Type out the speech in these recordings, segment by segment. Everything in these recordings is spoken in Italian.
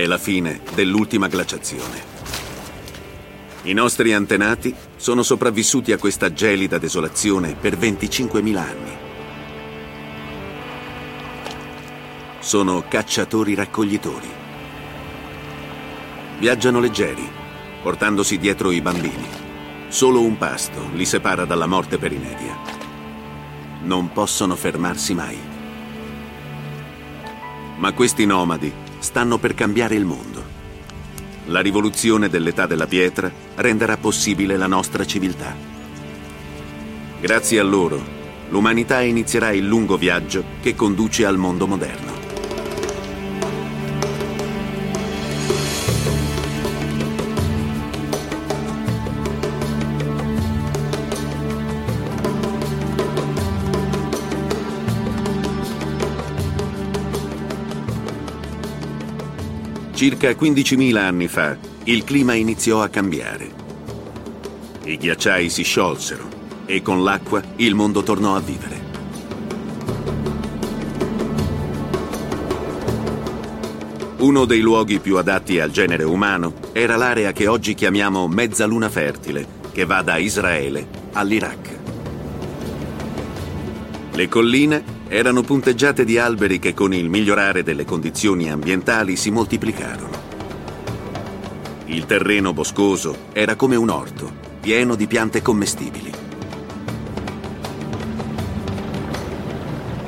è la fine dell'ultima glaciazione. I nostri antenati sono sopravvissuti a questa gelida desolazione per 25.000 anni. Sono cacciatori-raccoglitori. Viaggiano leggeri, portandosi dietro i bambini. Solo un pasto li separa dalla morte per inedia. Non possono fermarsi mai. Ma questi nomadi stanno per cambiare il mondo. La rivoluzione dell'età della pietra renderà possibile la nostra civiltà. Grazie a loro, l'umanità inizierà il lungo viaggio che conduce al mondo moderno. Circa 15.000 anni fa il clima iniziò a cambiare. I ghiacciai si sciolsero e con l'acqua il mondo tornò a vivere. Uno dei luoghi più adatti al genere umano era l'area che oggi chiamiamo Mezzaluna Fertile, che va da Israele all'Iraq. Le colline erano punteggiate di alberi che con il migliorare delle condizioni ambientali si moltiplicarono. Il terreno boscoso era come un orto, pieno di piante commestibili.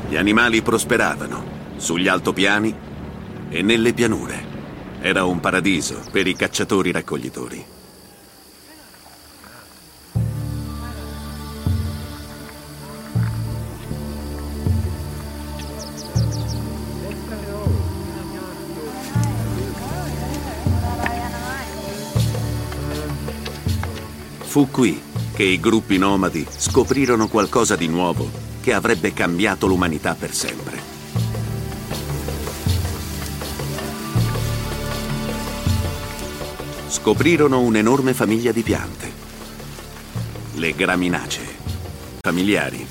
Gli animali prosperavano sugli altopiani e nelle pianure. Era un paradiso per i cacciatori-raccoglitori. Fu qui che i gruppi nomadi scoprirono qualcosa di nuovo che avrebbe cambiato l'umanità per sempre. Scoprirono un'enorme famiglia di piante, le graminacee, familiari.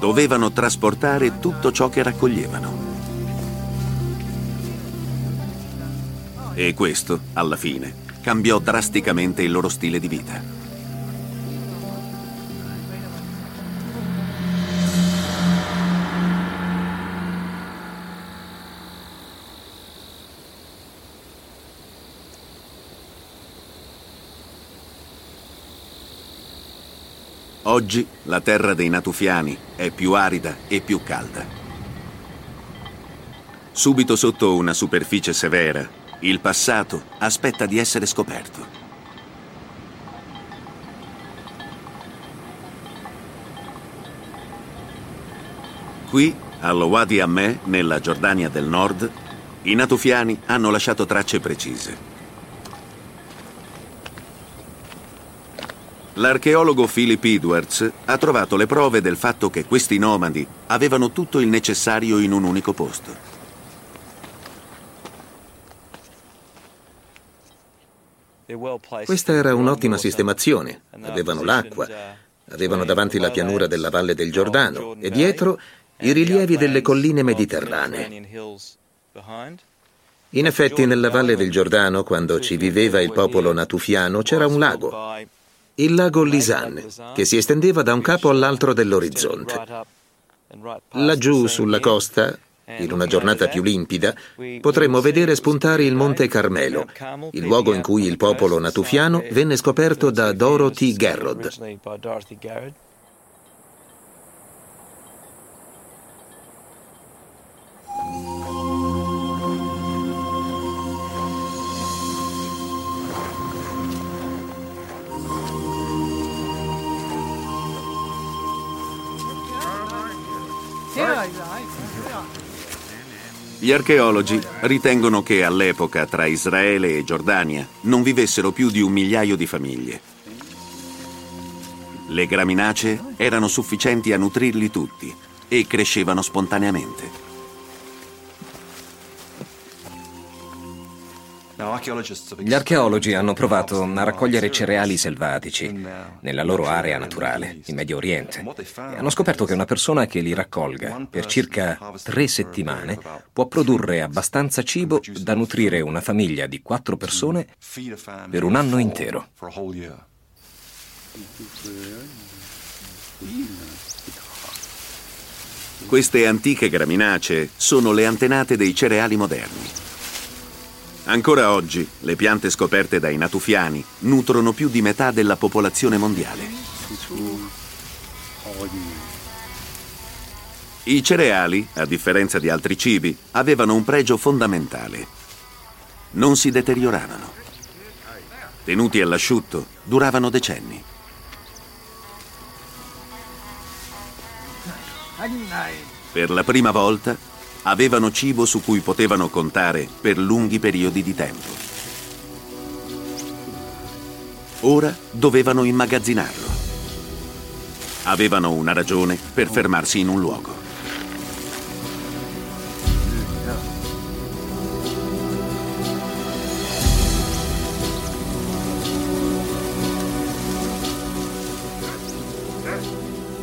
Dovevano trasportare tutto ciò che raccoglievano. E questo, alla fine, cambiò drasticamente il loro stile di vita. Oggi la terra dei Natufiani è più arida e più calda. Subito sotto una superficie severa il passato aspetta di essere scoperto. Qui, all'Owadi Ammeh, nella Giordania del Nord, i natufiani hanno lasciato tracce precise. L'archeologo Philip Edwards ha trovato le prove del fatto che questi nomadi avevano tutto il necessario in un unico posto. Questa era un'ottima sistemazione. Avevano l'acqua, avevano davanti la pianura della valle del Giordano e dietro i rilievi delle colline mediterranee. In effetti, nella valle del Giordano, quando ci viveva il popolo natufiano, c'era un lago, il lago Lisan, che si estendeva da un capo all'altro dell'orizzonte. Laggiù sulla costa in una giornata più limpida, potremmo vedere spuntare il Monte Carmelo, il luogo in cui il popolo natufiano venne scoperto da Dorothy Garrod. Gli archeologi ritengono che all'epoca tra Israele e Giordania non vivessero più di un migliaio di famiglie. Le graminacee erano sufficienti a nutrirli tutti e crescevano spontaneamente. Gli archeologi hanno provato a raccogliere cereali selvatici nella loro area naturale, in Medio Oriente, e hanno scoperto che una persona che li raccolga per circa tre settimane può produrre abbastanza cibo da nutrire una famiglia di quattro persone per un anno intero. Queste antiche graminacee sono le antenate dei cereali moderni. Ancora oggi le piante scoperte dai natufiani nutrono più di metà della popolazione mondiale. I cereali, a differenza di altri cibi, avevano un pregio fondamentale. Non si deterioravano. Tenuti all'asciutto, duravano decenni. Per la prima volta avevano cibo su cui potevano contare per lunghi periodi di tempo. Ora dovevano immagazzinarlo. Avevano una ragione per fermarsi in un luogo.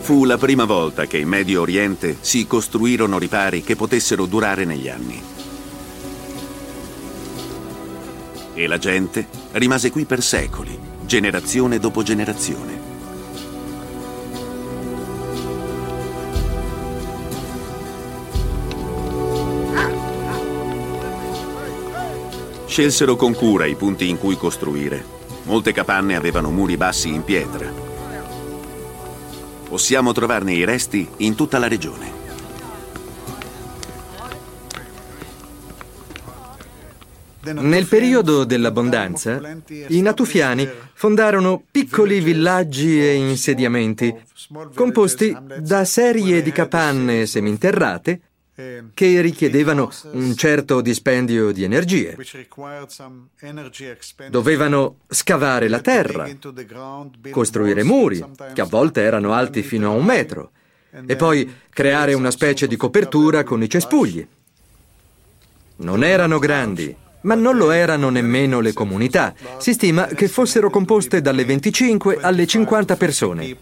Fu la prima volta che in Medio Oriente si costruirono ripari che potessero durare negli anni. E la gente rimase qui per secoli, generazione dopo generazione. Scelsero con cura i punti in cui costruire. Molte capanne avevano muri bassi in pietra, Possiamo trovarne i resti in tutta la regione. Nel periodo dell'abbondanza, i natufiani fondarono piccoli villaggi e insediamenti composti da serie di capanne seminterrate che richiedevano un certo dispendio di energie. Dovevano scavare la terra, costruire muri, che a volte erano alti fino a un metro, e poi creare una specie di copertura con i cespugli. Non erano grandi, ma non lo erano nemmeno le comunità. Si stima che fossero composte dalle 25 alle 50 persone.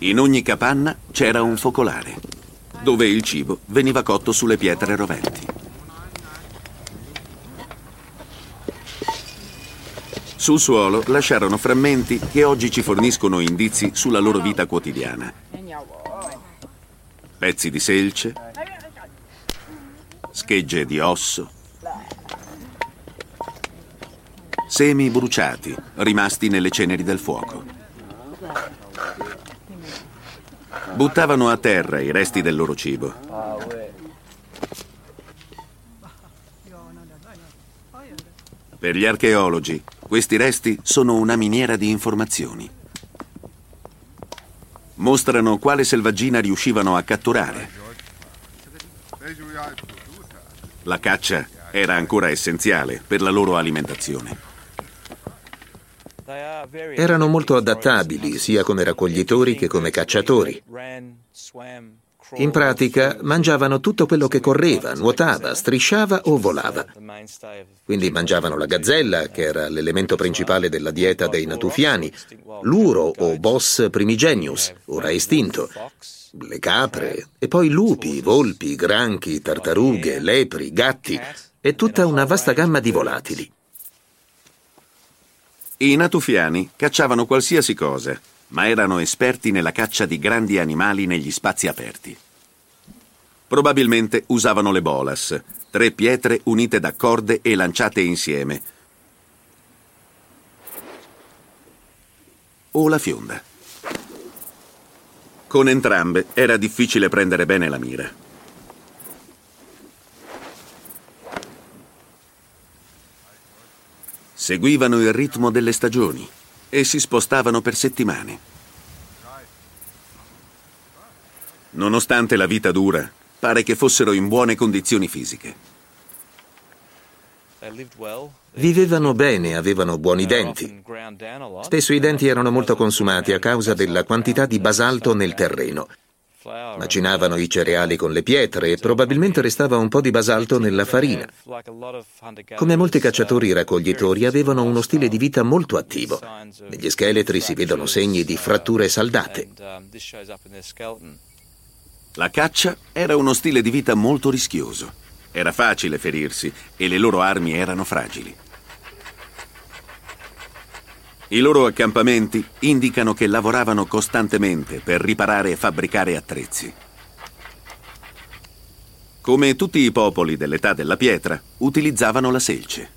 In ogni capanna c'era un focolare dove il cibo veniva cotto sulle pietre roventi. Sul suolo lasciarono frammenti che oggi ci forniscono indizi sulla loro vita quotidiana. Pezzi di selce, schegge di osso, semi bruciati rimasti nelle ceneri del fuoco. Buttavano a terra i resti del loro cibo. Per gli archeologi, questi resti sono una miniera di informazioni. Mostrano quale selvaggina riuscivano a catturare. La caccia era ancora essenziale per la loro alimentazione. Erano molto adattabili sia come raccoglitori che come cacciatori. In pratica mangiavano tutto quello che correva, nuotava, strisciava o volava. Quindi mangiavano la gazzella, che era l'elemento principale della dieta dei natufiani, l'uro o bos primigenius, ora estinto, le capre, e poi lupi, volpi, granchi, tartarughe, lepri, gatti e tutta una vasta gamma di volatili. I natufiani cacciavano qualsiasi cosa, ma erano esperti nella caccia di grandi animali negli spazi aperti. Probabilmente usavano le bolas, tre pietre unite da corde e lanciate insieme, o la fionda. Con entrambe era difficile prendere bene la mira. Seguivano il ritmo delle stagioni e si spostavano per settimane. Nonostante la vita dura, pare che fossero in buone condizioni fisiche. Vivevano bene, avevano buoni denti. Spesso i denti erano molto consumati a causa della quantità di basalto nel terreno Macinavano i cereali con le pietre e probabilmente restava un po' di basalto nella farina. Come molti cacciatori raccoglitori avevano uno stile di vita molto attivo. Negli scheletri si vedono segni di fratture saldate. La caccia era uno stile di vita molto rischioso. Era facile ferirsi e le loro armi erano fragili. I loro accampamenti indicano che lavoravano costantemente per riparare e fabbricare attrezzi. Come tutti i popoli dell'età della pietra, utilizzavano la selce.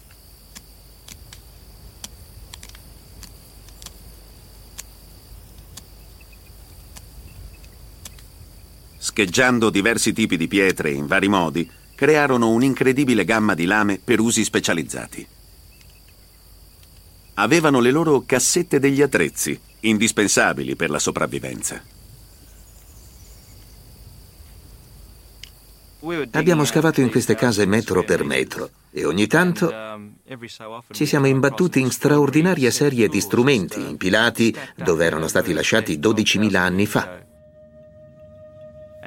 Scheggiando diversi tipi di pietre in vari modi, crearono un'incredibile gamma di lame per usi specializzati avevano le loro cassette degli attrezzi, indispensabili per la sopravvivenza. Abbiamo scavato in queste case metro per metro e ogni tanto ci siamo imbattuti in straordinarie serie di strumenti impilati dove erano stati lasciati 12.000 anni fa.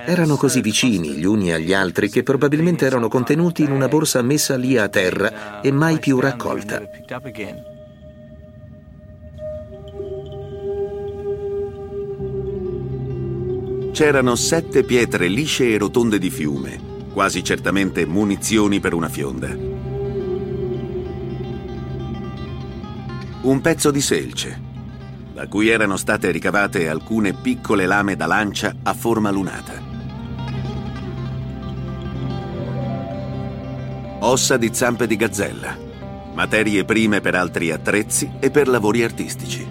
Erano così vicini gli uni agli altri che probabilmente erano contenuti in una borsa messa lì a terra e mai più raccolta. C'erano sette pietre lisce e rotonde di fiume, quasi certamente munizioni per una fionda. Un pezzo di selce, da cui erano state ricavate alcune piccole lame da lancia a forma lunata. Ossa di zampe di gazzella, materie prime per altri attrezzi e per lavori artistici.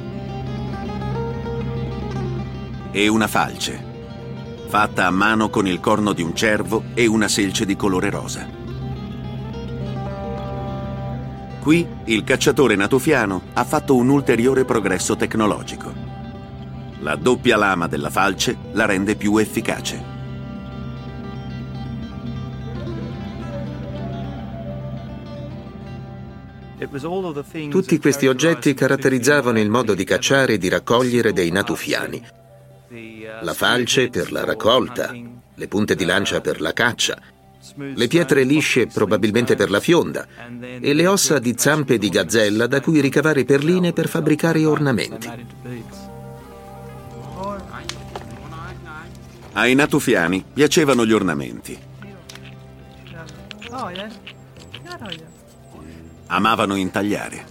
E una falce, fatta a mano con il corno di un cervo e una selce di colore rosa. Qui il cacciatore natufiano ha fatto un ulteriore progresso tecnologico. La doppia lama della falce la rende più efficace. Tutti questi oggetti caratterizzavano il modo di cacciare e di raccogliere dei natufiani la falce per la raccolta, le punte di lancia per la caccia, le pietre lisce probabilmente per la fionda e le ossa di zampe di gazzella da cui ricavare perline per fabbricare ornamenti. Ai natufiani piacevano gli ornamenti. Amavano intagliare.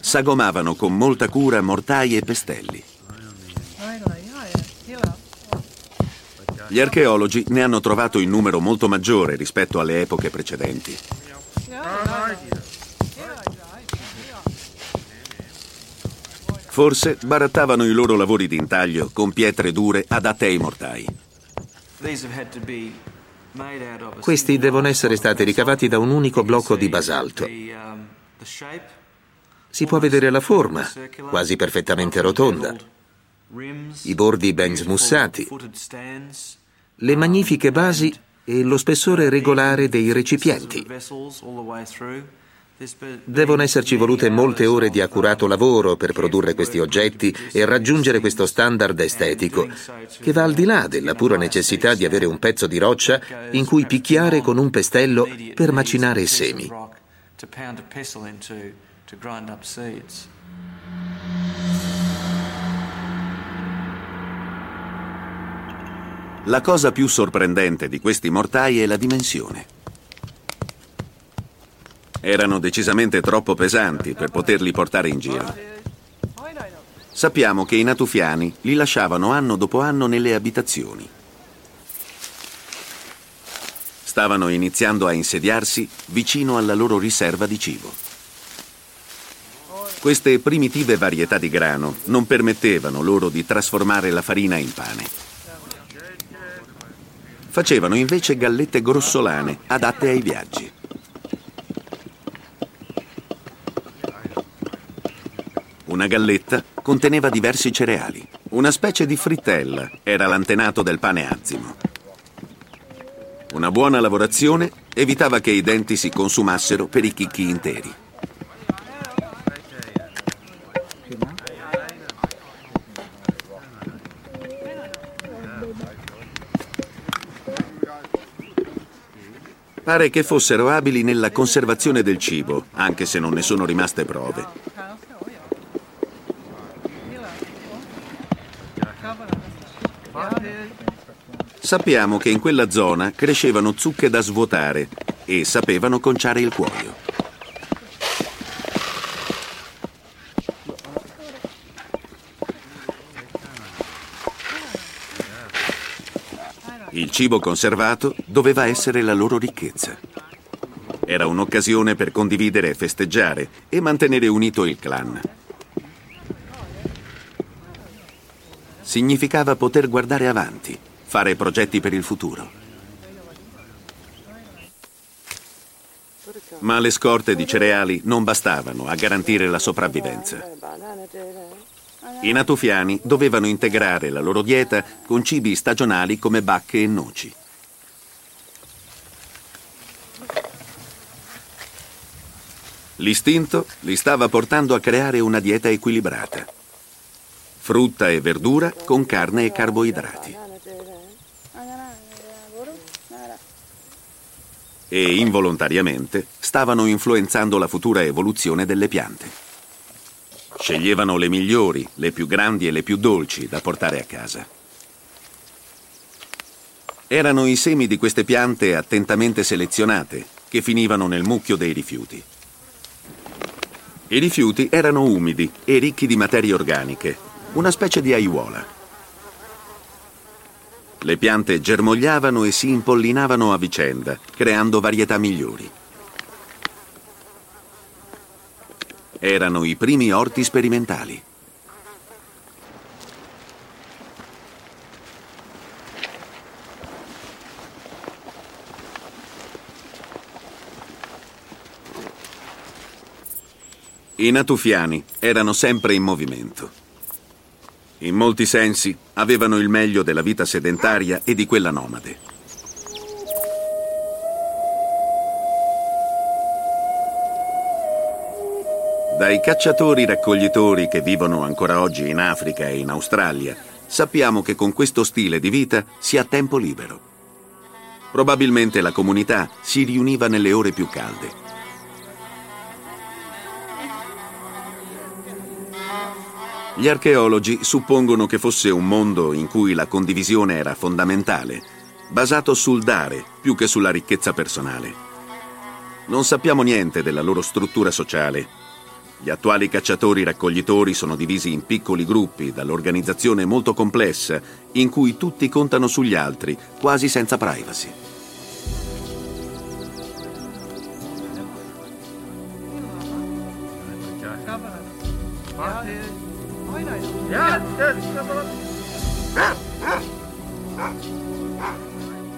Sagomavano con molta cura mortai e pestelli. Gli archeologi ne hanno trovato in numero molto maggiore rispetto alle epoche precedenti. Forse barattavano i loro lavori di intaglio con pietre dure adatte ai mortai. Questi devono essere stati ricavati da un unico blocco di basalto. Si può vedere la forma, quasi perfettamente rotonda, i bordi ben smussati, le magnifiche basi e lo spessore regolare dei recipienti. Devono esserci volute molte ore di accurato lavoro per produrre questi oggetti e raggiungere questo standard estetico, che va al di là della pura necessità di avere un pezzo di roccia in cui picchiare con un pestello per macinare semi. La cosa più sorprendente di questi mortai è la dimensione. Erano decisamente troppo pesanti per poterli portare in giro. Sappiamo che i natufiani li lasciavano anno dopo anno nelle abitazioni. Stavano iniziando a insediarsi vicino alla loro riserva di cibo. Queste primitive varietà di grano non permettevano loro di trasformare la farina in pane. Facevano invece gallette grossolane, adatte ai viaggi. Una galletta conteneva diversi cereali. Una specie di frittella era l'antenato del pane azzimo. Una buona lavorazione evitava che i denti si consumassero per i chicchi interi. Pare che fossero abili nella conservazione del cibo, anche se non ne sono rimaste prove. Sappiamo che in quella zona crescevano zucche da svuotare e sapevano conciare il cuoio. Il cibo conservato doveva essere la loro ricchezza. Era un'occasione per condividere e festeggiare e mantenere unito il clan. Significava poter guardare avanti, fare progetti per il futuro. Ma le scorte di cereali non bastavano a garantire la sopravvivenza. I natufiani dovevano integrare la loro dieta con cibi stagionali come bacche e noci. L'istinto li stava portando a creare una dieta equilibrata. Frutta e verdura con carne e carboidrati. E involontariamente stavano influenzando la futura evoluzione delle piante. Sceglievano le migliori, le più grandi e le più dolci da portare a casa. Erano i semi di queste piante attentamente selezionate che finivano nel mucchio dei rifiuti. I rifiuti erano umidi e ricchi di materie organiche, una specie di aiuola. Le piante germogliavano e si impollinavano a vicenda, creando varietà migliori. Erano i primi orti sperimentali. I natufiani erano sempre in movimento. In molti sensi avevano il meglio della vita sedentaria e di quella nomade. Dai cacciatori-raccoglitori che vivono ancora oggi in Africa e in Australia, sappiamo che con questo stile di vita si ha tempo libero. Probabilmente la comunità si riuniva nelle ore più calde. Gli archeologi suppongono che fosse un mondo in cui la condivisione era fondamentale, basato sul dare più che sulla ricchezza personale. Non sappiamo niente della loro struttura sociale gli attuali cacciatori-raccoglitori sono divisi in piccoli gruppi dall'organizzazione molto complessa in cui tutti contano sugli altri, quasi senza privacy.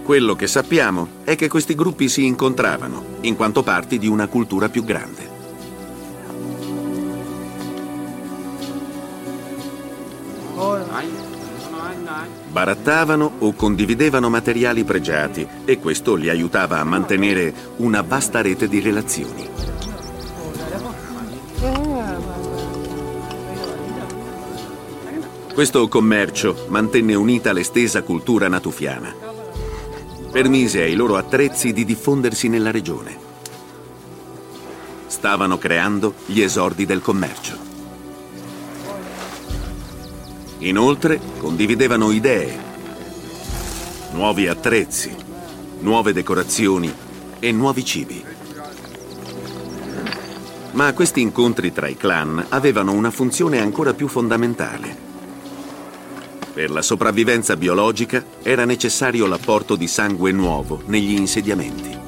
Quello che sappiamo è che questi gruppi si incontravano, in quanto parti di una cultura più grande. Barattavano o condividevano materiali pregiati e questo li aiutava a mantenere una vasta rete di relazioni. Questo commercio mantenne unita l'estesa cultura natufiana. Permise ai loro attrezzi di diffondersi nella regione. Stavano creando gli esordi del commercio. Inoltre condividevano idee, nuovi attrezzi, nuove decorazioni e nuovi cibi. Ma questi incontri tra i clan avevano una funzione ancora più fondamentale. Per la sopravvivenza biologica era necessario l'apporto di sangue nuovo negli insediamenti.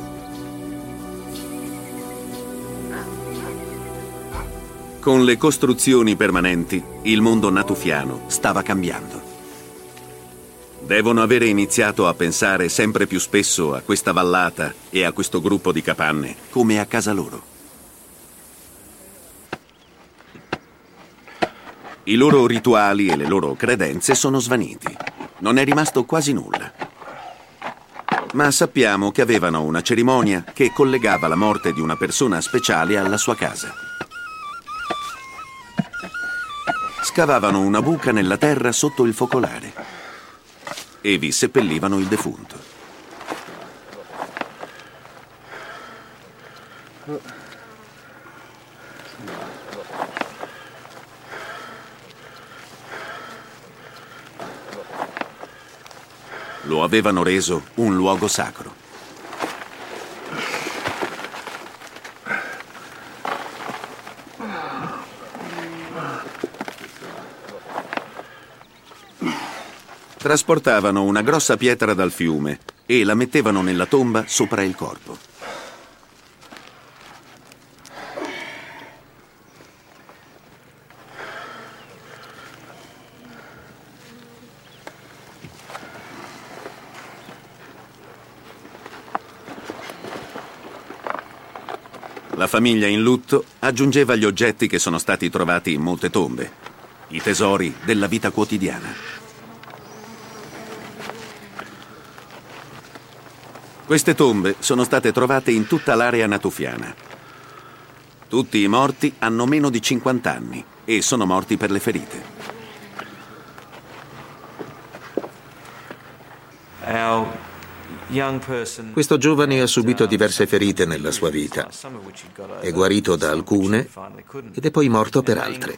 Con le costruzioni permanenti, il mondo natufiano stava cambiando. Devono avere iniziato a pensare sempre più spesso a questa vallata e a questo gruppo di capanne come a casa loro. I loro rituali e le loro credenze sono svaniti. Non è rimasto quasi nulla. Ma sappiamo che avevano una cerimonia che collegava la morte di una persona speciale alla sua casa. Scavavano una buca nella terra sotto il focolare e vi seppellivano il defunto. Lo avevano reso un luogo sacro. Trasportavano una grossa pietra dal fiume e la mettevano nella tomba sopra il corpo. La famiglia in lutto aggiungeva gli oggetti che sono stati trovati in molte tombe, i tesori della vita quotidiana. Queste tombe sono state trovate in tutta l'area natufiana. Tutti i morti hanno meno di 50 anni e sono morti per le ferite. Questo giovane ha subito diverse ferite nella sua vita. È guarito da alcune ed è poi morto per altre.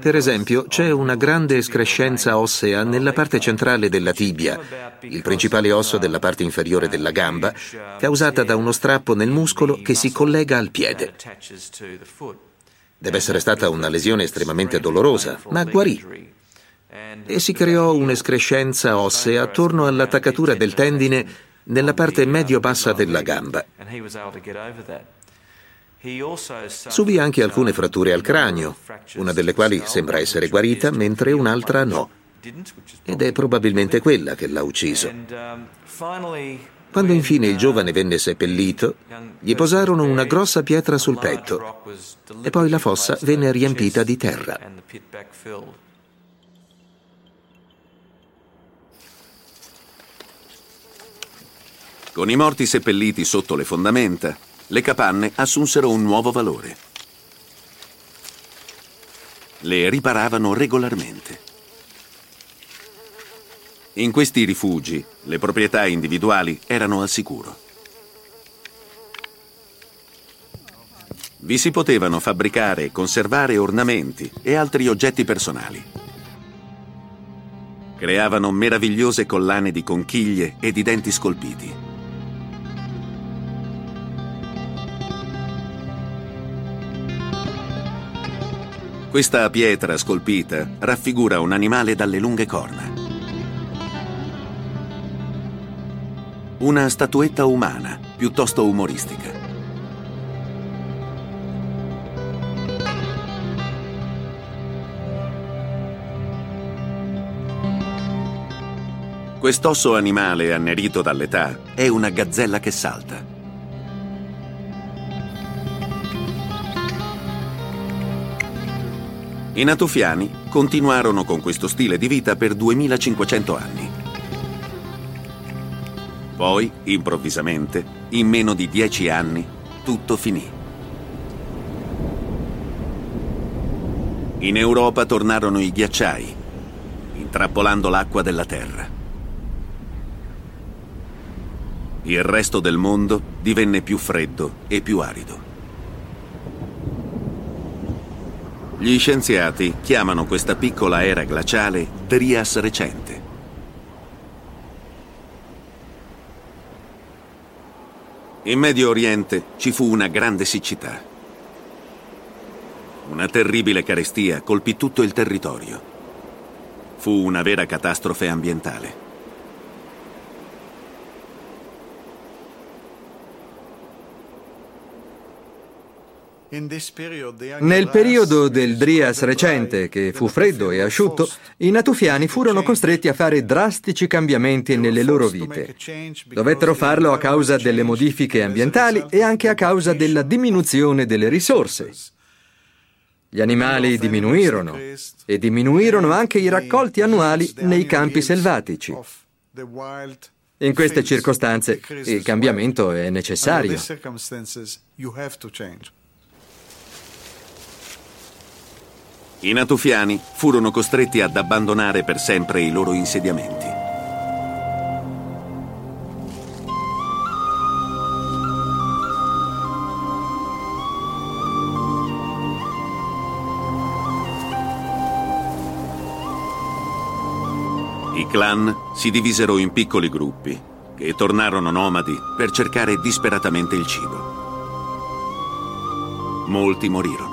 Per esempio, c'è una grande escrescenza ossea nella parte centrale della tibia, il principale osso della parte inferiore della gamba, causata da uno strappo nel muscolo che si collega al piede. Deve essere stata una lesione estremamente dolorosa, ma guarì e si creò un'escrescenza ossea attorno all'attaccatura del tendine nella parte medio-bassa della gamba. Subì anche alcune fratture al cranio, una delle quali sembra essere guarita, mentre un'altra no. Ed è probabilmente quella che l'ha ucciso. Quando infine il giovane venne seppellito, gli posarono una grossa pietra sul petto e poi la fossa venne riempita di terra. Con i morti seppelliti sotto le fondamenta, le capanne assunsero un nuovo valore. Le riparavano regolarmente. In questi rifugi le proprietà individuali erano al sicuro. Vi si potevano fabbricare e conservare ornamenti e altri oggetti personali. Creavano meravigliose collane di conchiglie e di denti scolpiti. Questa pietra scolpita raffigura un animale dalle lunghe corna. Una statuetta umana, piuttosto umoristica. Quest'osso animale annerito dall'età è una gazzella che salta. I natufiani continuarono con questo stile di vita per 2500 anni. Poi, improvvisamente, in meno di dieci anni, tutto finì. In Europa tornarono i ghiacciai, intrappolando l'acqua della terra. Il resto del mondo divenne più freddo e più arido. Gli scienziati chiamano questa piccola era glaciale Trias recente. In Medio Oriente ci fu una grande siccità. Una terribile carestia colpì tutto il territorio. Fu una vera catastrofe ambientale. Nel periodo del Drias recente, che fu freddo e asciutto, i natufiani furono costretti a fare drastici cambiamenti nelle loro vite. Dovettero farlo a causa delle modifiche ambientali e anche a causa della diminuzione delle risorse. Gli animali diminuirono e diminuirono anche i raccolti annuali nei campi selvatici. In queste circostanze il cambiamento è necessario. I natufiani furono costretti ad abbandonare per sempre i loro insediamenti. I clan si divisero in piccoli gruppi che tornarono nomadi per cercare disperatamente il cibo. Molti morirono.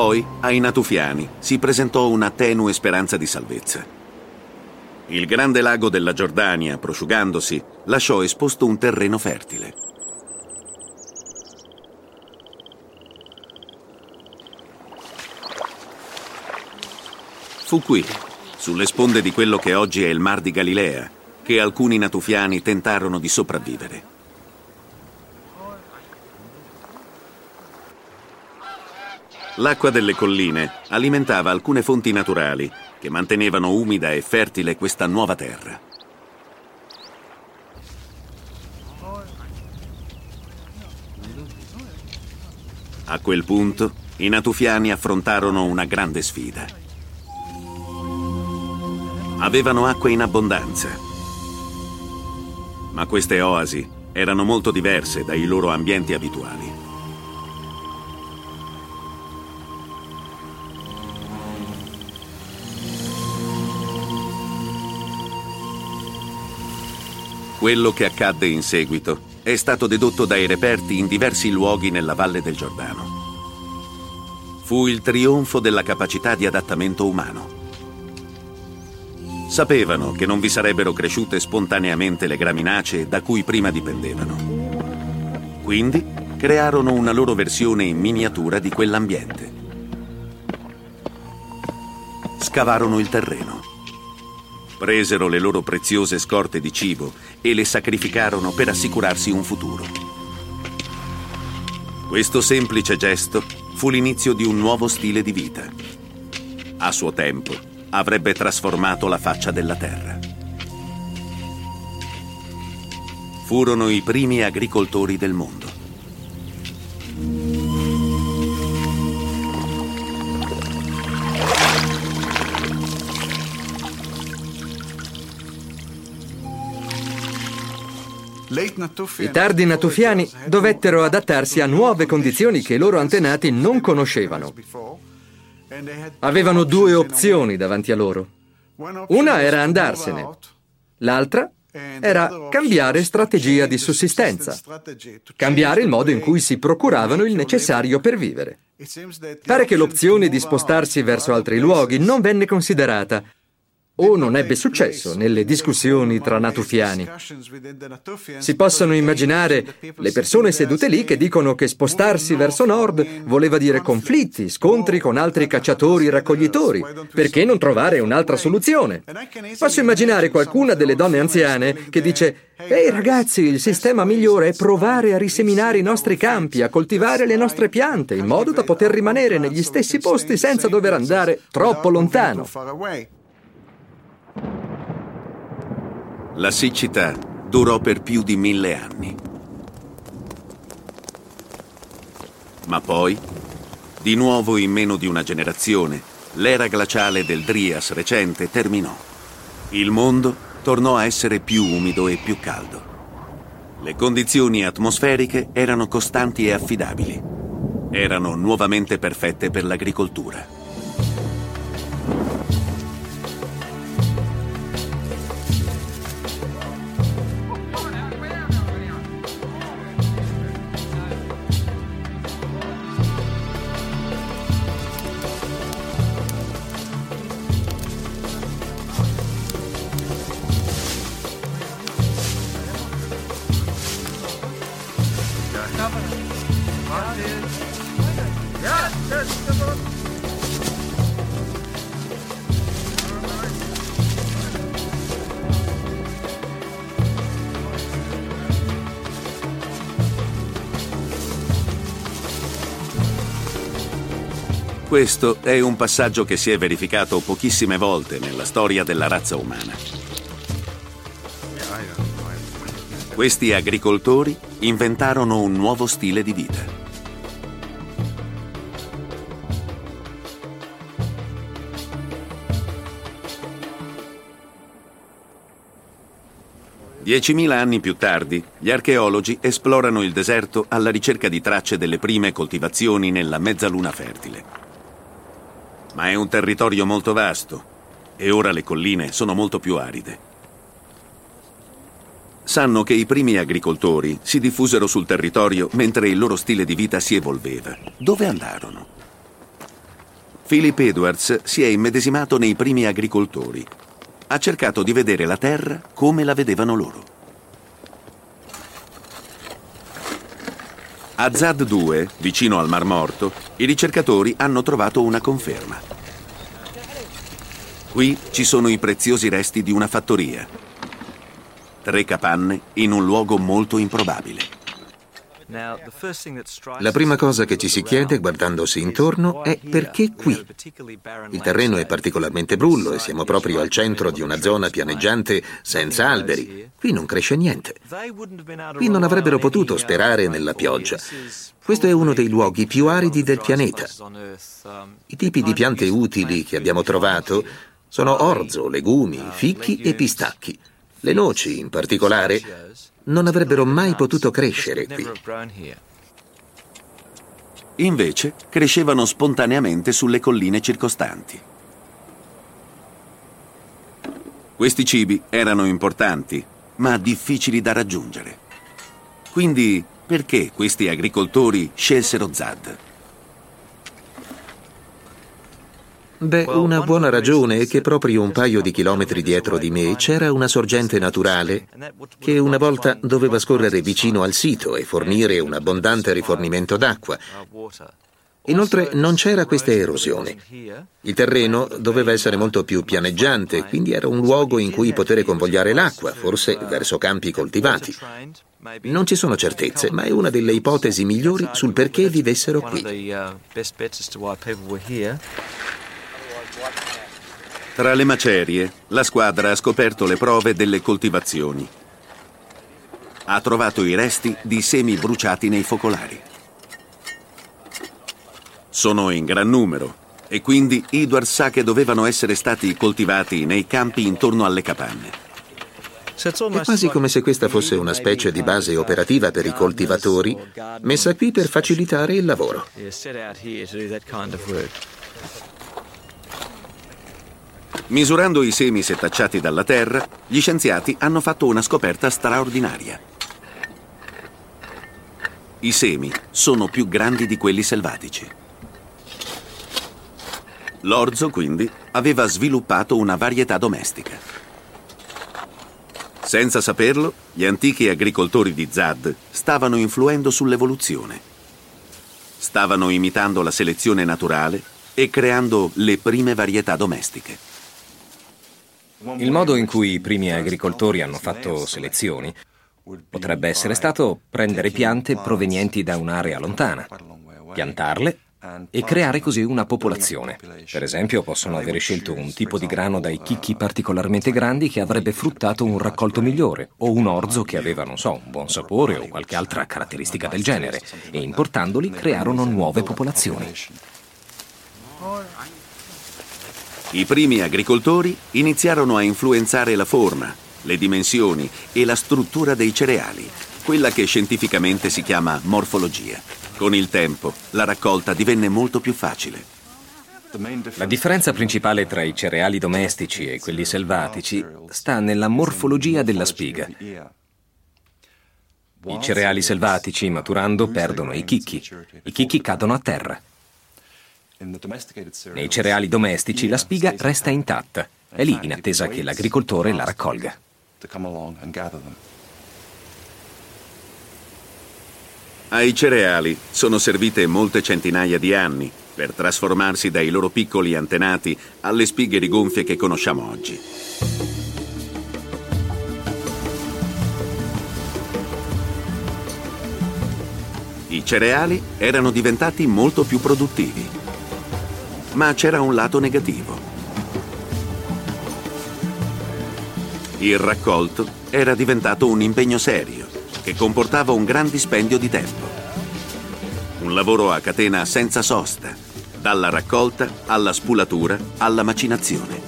Poi, ai Natufiani, si presentò una tenue speranza di salvezza. Il grande lago della Giordania, prosciugandosi, lasciò esposto un terreno fertile. Fu qui, sulle sponde di quello che oggi è il Mar di Galilea, che alcuni natufiani tentarono di sopravvivere. L'acqua delle colline alimentava alcune fonti naturali che mantenevano umida e fertile questa nuova terra. A quel punto i natufiani affrontarono una grande sfida. Avevano acqua in abbondanza, ma queste oasi erano molto diverse dai loro ambienti abituali. Quello che accadde in seguito è stato dedotto dai reperti in diversi luoghi nella valle del Giordano. Fu il trionfo della capacità di adattamento umano. Sapevano che non vi sarebbero cresciute spontaneamente le graminacee da cui prima dipendevano. Quindi crearono una loro versione in miniatura di quell'ambiente. Scavarono il terreno presero le loro preziose scorte di cibo e le sacrificarono per assicurarsi un futuro. Questo semplice gesto fu l'inizio di un nuovo stile di vita. A suo tempo avrebbe trasformato la faccia della terra. Furono i primi agricoltori del mondo. I tardi natufiani dovettero adattarsi a nuove condizioni che i loro antenati non conoscevano. Avevano due opzioni davanti a loro. Una era andarsene, l'altra era cambiare strategia di sussistenza, cambiare il modo in cui si procuravano il necessario per vivere. Pare che l'opzione di spostarsi verso altri luoghi non venne considerata o non ebbe successo nelle discussioni tra natufiani. Si possono immaginare le persone sedute lì che dicono che spostarsi verso nord voleva dire conflitti, scontri con altri cacciatori e raccoglitori. Perché non trovare un'altra soluzione? Posso immaginare qualcuna delle donne anziane che dice Ehi ragazzi, il sistema migliore è provare a riseminare i nostri campi, a coltivare le nostre piante, in modo da poter rimanere negli stessi posti senza dover andare troppo lontano. La siccità durò per più di mille anni. Ma poi, di nuovo in meno di una generazione, l'era glaciale del Drias recente terminò. Il mondo tornò a essere più umido e più caldo. Le condizioni atmosferiche erano costanti e affidabili. Erano nuovamente perfette per l'agricoltura. Questo è un passaggio che si è verificato pochissime volte nella storia della razza umana. Questi agricoltori inventarono un nuovo stile di vita. Diecimila anni più tardi, gli archeologi esplorano il deserto alla ricerca di tracce delle prime coltivazioni nella mezzaluna fertile. Ma è un territorio molto vasto e ora le colline sono molto più aride. Sanno che i primi agricoltori si diffusero sul territorio mentre il loro stile di vita si evolveva. Dove andarono? Philip Edwards si è immedesimato nei primi agricoltori ha cercato di vedere la Terra come la vedevano loro. A Zad 2, vicino al Mar Morto, i ricercatori hanno trovato una conferma. Qui ci sono i preziosi resti di una fattoria. Tre capanne in un luogo molto improbabile. La prima cosa che ci si chiede guardandosi intorno è perché qui? Il terreno è particolarmente brullo e siamo proprio al centro di una zona pianeggiante senza alberi. Qui non cresce niente. Qui non avrebbero potuto sperare nella pioggia. Questo è uno dei luoghi più aridi del pianeta. I tipi di piante utili che abbiamo trovato sono orzo, legumi, fichi e pistacchi. Le noci, in particolare, non avrebbero mai potuto crescere qui. Invece crescevano spontaneamente sulle colline circostanti. Questi cibi erano importanti, ma difficili da raggiungere. Quindi perché questi agricoltori scelsero Zad? Beh, una buona ragione è che proprio un paio di chilometri dietro di me c'era una sorgente naturale che una volta doveva scorrere vicino al sito e fornire un abbondante rifornimento d'acqua. Inoltre non c'era questa erosione. Il terreno doveva essere molto più pianeggiante, quindi era un luogo in cui poter convogliare l'acqua, forse verso campi coltivati. Non ci sono certezze, ma è una delle ipotesi migliori sul perché vivessero qui. Tra le macerie, la squadra ha scoperto le prove delle coltivazioni. Ha trovato i resti di semi bruciati nei focolari. Sono in gran numero e quindi Edward sa che dovevano essere stati coltivati nei campi intorno alle capanne. È quasi come se questa fosse una specie di base operativa per i coltivatori, messa qui per facilitare il lavoro. Misurando i semi setacciati dalla terra, gli scienziati hanno fatto una scoperta straordinaria. I semi sono più grandi di quelli selvatici. L'orzo, quindi, aveva sviluppato una varietà domestica. Senza saperlo, gli antichi agricoltori di Zad stavano influendo sull'evoluzione. Stavano imitando la selezione naturale e creando le prime varietà domestiche. Il modo in cui i primi agricoltori hanno fatto selezioni potrebbe essere stato prendere piante provenienti da un'area lontana, piantarle e creare così una popolazione. Per esempio, possono avere scelto un tipo di grano dai chicchi particolarmente grandi che avrebbe fruttato un raccolto migliore, o un orzo che aveva, non so, un buon sapore o qualche altra caratteristica del genere, e importandoli crearono nuove popolazioni. I primi agricoltori iniziarono a influenzare la forma, le dimensioni e la struttura dei cereali, quella che scientificamente si chiama morfologia. Con il tempo la raccolta divenne molto più facile. La differenza principale tra i cereali domestici e quelli selvatici sta nella morfologia della spiga. I cereali selvatici, maturando, perdono i chicchi. I chicchi cadono a terra. Nei cereali domestici la spiga resta intatta, è lì in attesa che l'agricoltore la raccolga. Ai cereali sono servite molte centinaia di anni per trasformarsi dai loro piccoli antenati alle spighe rigonfie che conosciamo oggi. I cereali erano diventati molto più produttivi ma c'era un lato negativo. Il raccolto era diventato un impegno serio che comportava un gran dispendio di tempo. Un lavoro a catena senza sosta, dalla raccolta alla spulatura alla macinazione.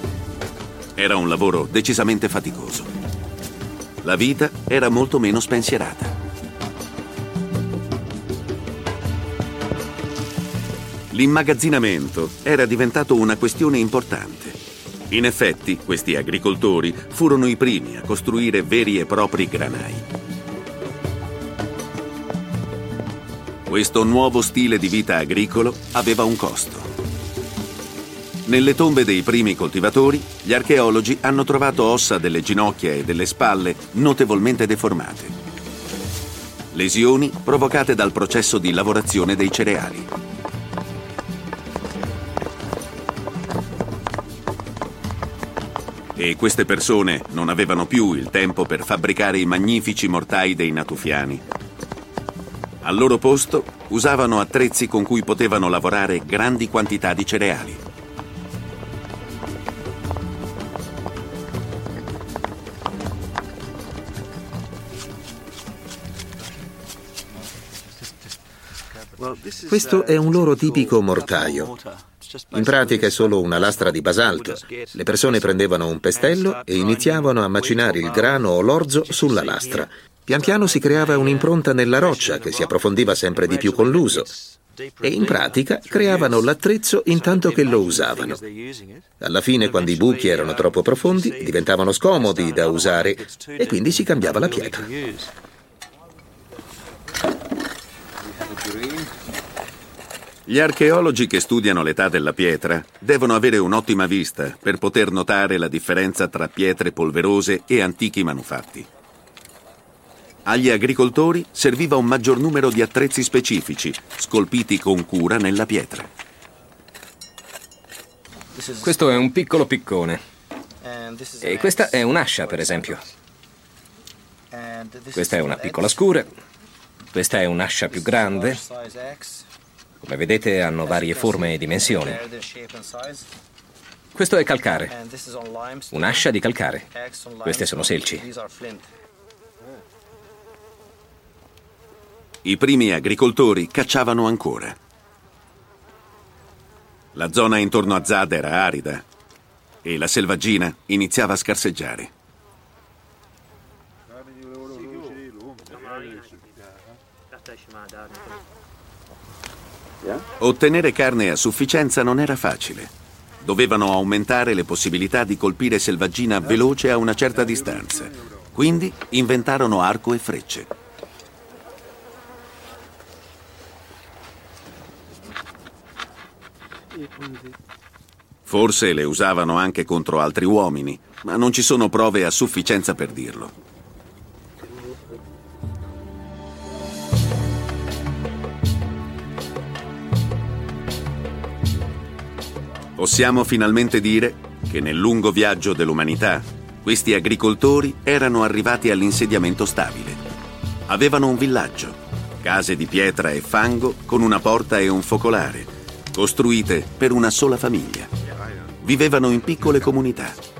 Era un lavoro decisamente faticoso. la vita era molto meno spensierata. L'immagazzinamento era diventato una questione importante. In effetti, questi agricoltori furono i primi a costruire veri e propri granai. Questo nuovo stile di vita agricolo aveva un costo. Nelle tombe dei primi coltivatori, gli archeologi hanno trovato ossa delle ginocchia e delle spalle notevolmente deformate. Lesioni provocate dal processo di lavorazione dei cereali. E queste persone non avevano più il tempo per fabbricare i magnifici mortai dei natufiani. Al loro posto usavano attrezzi con cui potevano lavorare grandi quantità di cereali. Questo è un loro tipico mortaio. In pratica è solo una lastra di basalto. Le persone prendevano un pestello e iniziavano a macinare il grano o l'orzo sulla lastra. Pian piano si creava un'impronta nella roccia che si approfondiva sempre di più con l'uso. E in pratica creavano l'attrezzo intanto che lo usavano. Alla fine, quando i buchi erano troppo profondi, diventavano scomodi da usare e quindi si cambiava la pietra. Gli archeologi che studiano l'età della pietra devono avere un'ottima vista per poter notare la differenza tra pietre polverose e antichi manufatti. Agli agricoltori serviva un maggior numero di attrezzi specifici, scolpiti con cura nella pietra. Questo è un piccolo piccone. E questa è un'ascia, per esempio. Questa è una piccola scura. Questa è un'ascia più grande. Come vedete hanno varie forme e dimensioni. Questo è calcare, un'ascia di calcare. Queste sono selci. I primi agricoltori cacciavano ancora. La zona intorno a Zad era arida e la selvaggina iniziava a scarseggiare. Ottenere carne a sufficienza non era facile. Dovevano aumentare le possibilità di colpire selvaggina veloce a una certa distanza. Quindi inventarono arco e frecce. Forse le usavano anche contro altri uomini, ma non ci sono prove a sufficienza per dirlo. Possiamo finalmente dire che nel lungo viaggio dell'umanità questi agricoltori erano arrivati all'insediamento stabile. Avevano un villaggio, case di pietra e fango con una porta e un focolare, costruite per una sola famiglia. Vivevano in piccole comunità.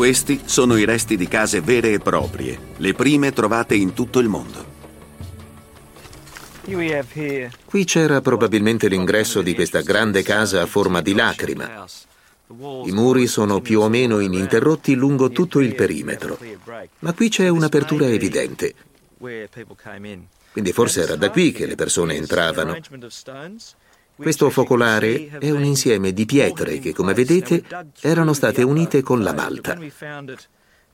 Questi sono i resti di case vere e proprie, le prime trovate in tutto il mondo. Qui c'era probabilmente l'ingresso di questa grande casa a forma di lacrima. I muri sono più o meno ininterrotti lungo tutto il perimetro, ma qui c'è un'apertura evidente. Quindi forse era da qui che le persone entravano. Questo focolare è un insieme di pietre che, come vedete, erano state unite con la malta.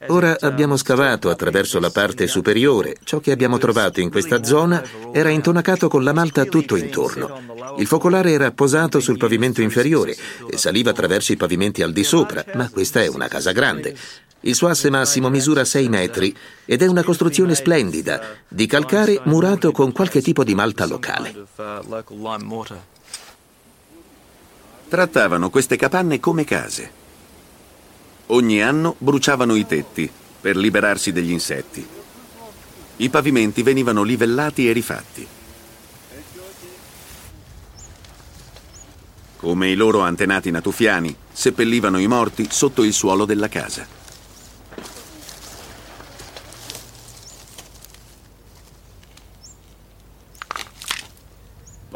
Ora abbiamo scavato attraverso la parte superiore. Ciò che abbiamo trovato in questa zona era intonacato con la malta tutto intorno. Il focolare era posato sul pavimento inferiore e saliva attraverso i pavimenti al di sopra, ma questa è una casa grande. Il suo asse massimo misura 6 metri ed è una costruzione splendida, di calcare murato con qualche tipo di malta locale. Trattavano queste capanne come case. Ogni anno bruciavano i tetti per liberarsi degli insetti. I pavimenti venivano livellati e rifatti. Come i loro antenati natufiani, seppellivano i morti sotto il suolo della casa.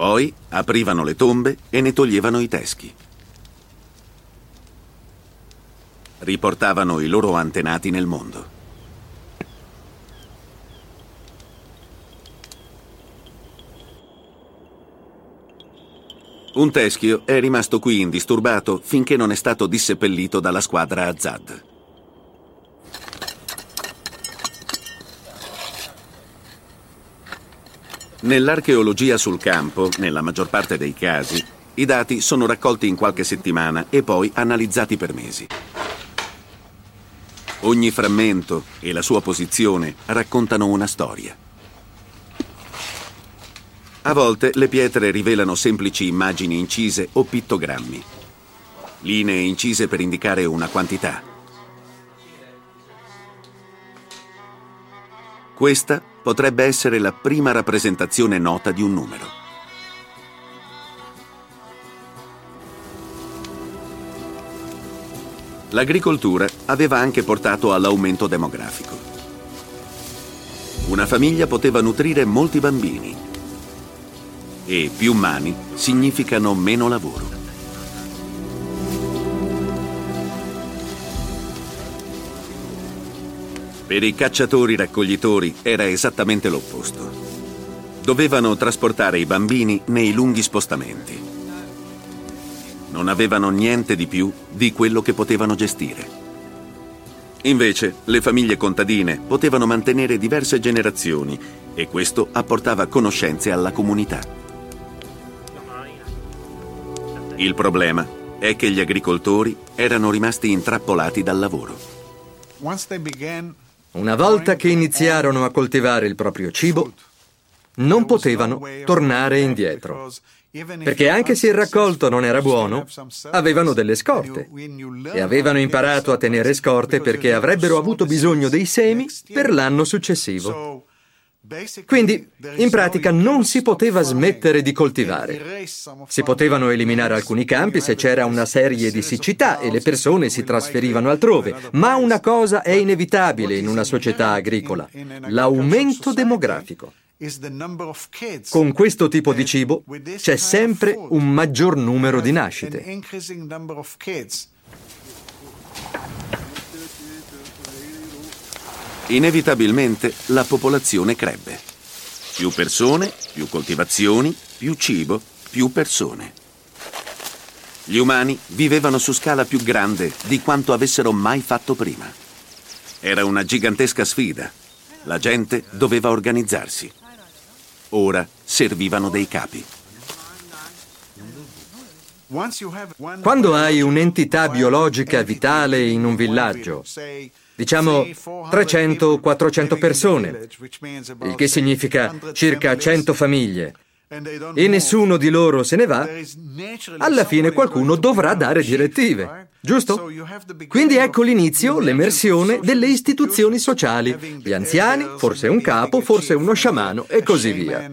Poi aprivano le tombe e ne toglievano i teschi. Riportavano i loro antenati nel mondo. Un teschio è rimasto qui indisturbato finché non è stato disseppellito dalla squadra Azad. Nell'archeologia sul campo, nella maggior parte dei casi, i dati sono raccolti in qualche settimana e poi analizzati per mesi. Ogni frammento e la sua posizione raccontano una storia. A volte le pietre rivelano semplici immagini incise o pittogrammi, linee incise per indicare una quantità. Questa potrebbe essere la prima rappresentazione nota di un numero. L'agricoltura aveva anche portato all'aumento demografico. Una famiglia poteva nutrire molti bambini e più mani significano meno lavoro. Per i cacciatori-raccoglitori era esattamente l'opposto. Dovevano trasportare i bambini nei lunghi spostamenti. Non avevano niente di più di quello che potevano gestire. Invece, le famiglie contadine potevano mantenere diverse generazioni e questo apportava conoscenze alla comunità. Il problema è che gli agricoltori erano rimasti intrappolati dal lavoro. Una volta che iniziarono a coltivare il proprio cibo, non potevano tornare indietro. Perché anche se il raccolto non era buono, avevano delle scorte. E avevano imparato a tenere scorte perché avrebbero avuto bisogno dei semi per l'anno successivo. Quindi, in pratica, non si poteva smettere di coltivare. Si potevano eliminare alcuni campi se c'era una serie di siccità e le persone si trasferivano altrove, ma una cosa è inevitabile in una società agricola, l'aumento demografico. Con questo tipo di cibo c'è sempre un maggior numero di nascite. Inevitabilmente la popolazione crebbe. Più persone, più coltivazioni, più cibo, più persone. Gli umani vivevano su scala più grande di quanto avessero mai fatto prima. Era una gigantesca sfida. La gente doveva organizzarsi. Ora servivano dei capi. Quando hai un'entità biologica vitale in un villaggio, diciamo 300-400 persone, il che significa circa 100 famiglie, e nessuno di loro se ne va, alla fine qualcuno dovrà dare direttive, giusto? Quindi ecco l'inizio, l'emersione delle istituzioni sociali, gli anziani, forse un capo, forse uno sciamano e così via.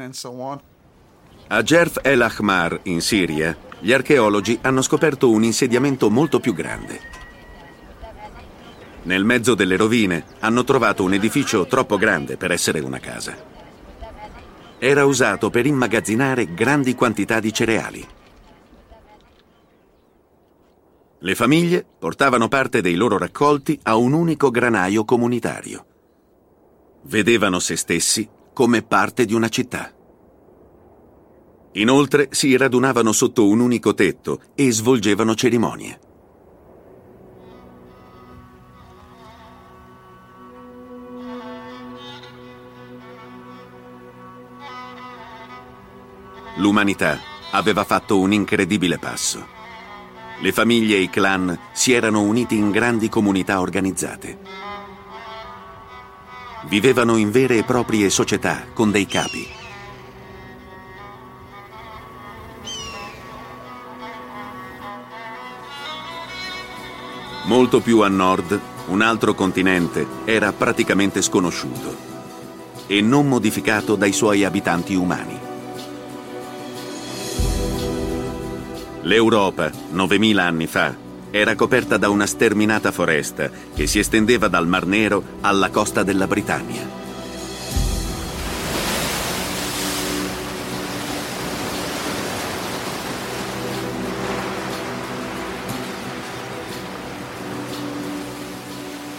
A Jerf el Ahmar, in Siria, gli archeologi hanno scoperto un insediamento molto più grande. Nel mezzo delle rovine hanno trovato un edificio troppo grande per essere una casa. Era usato per immagazzinare grandi quantità di cereali. Le famiglie portavano parte dei loro raccolti a un unico granaio comunitario. Vedevano se stessi come parte di una città. Inoltre si radunavano sotto un unico tetto e svolgevano cerimonie. L'umanità aveva fatto un incredibile passo. Le famiglie e i clan si erano uniti in grandi comunità organizzate. Vivevano in vere e proprie società con dei capi. Molto più a nord, un altro continente era praticamente sconosciuto e non modificato dai suoi abitanti umani. L'Europa, 9.000 anni fa, era coperta da una sterminata foresta che si estendeva dal Mar Nero alla costa della Britannia.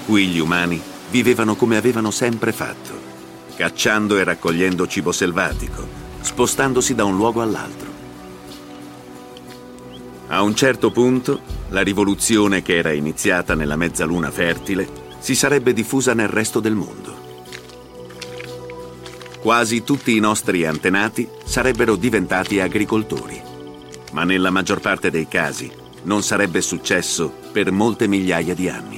Qui gli umani vivevano come avevano sempre fatto, cacciando e raccogliendo cibo selvatico, spostandosi da un luogo all'altro. A un certo punto, la rivoluzione che era iniziata nella mezzaluna fertile si sarebbe diffusa nel resto del mondo. Quasi tutti i nostri antenati sarebbero diventati agricoltori, ma nella maggior parte dei casi non sarebbe successo per molte migliaia di anni.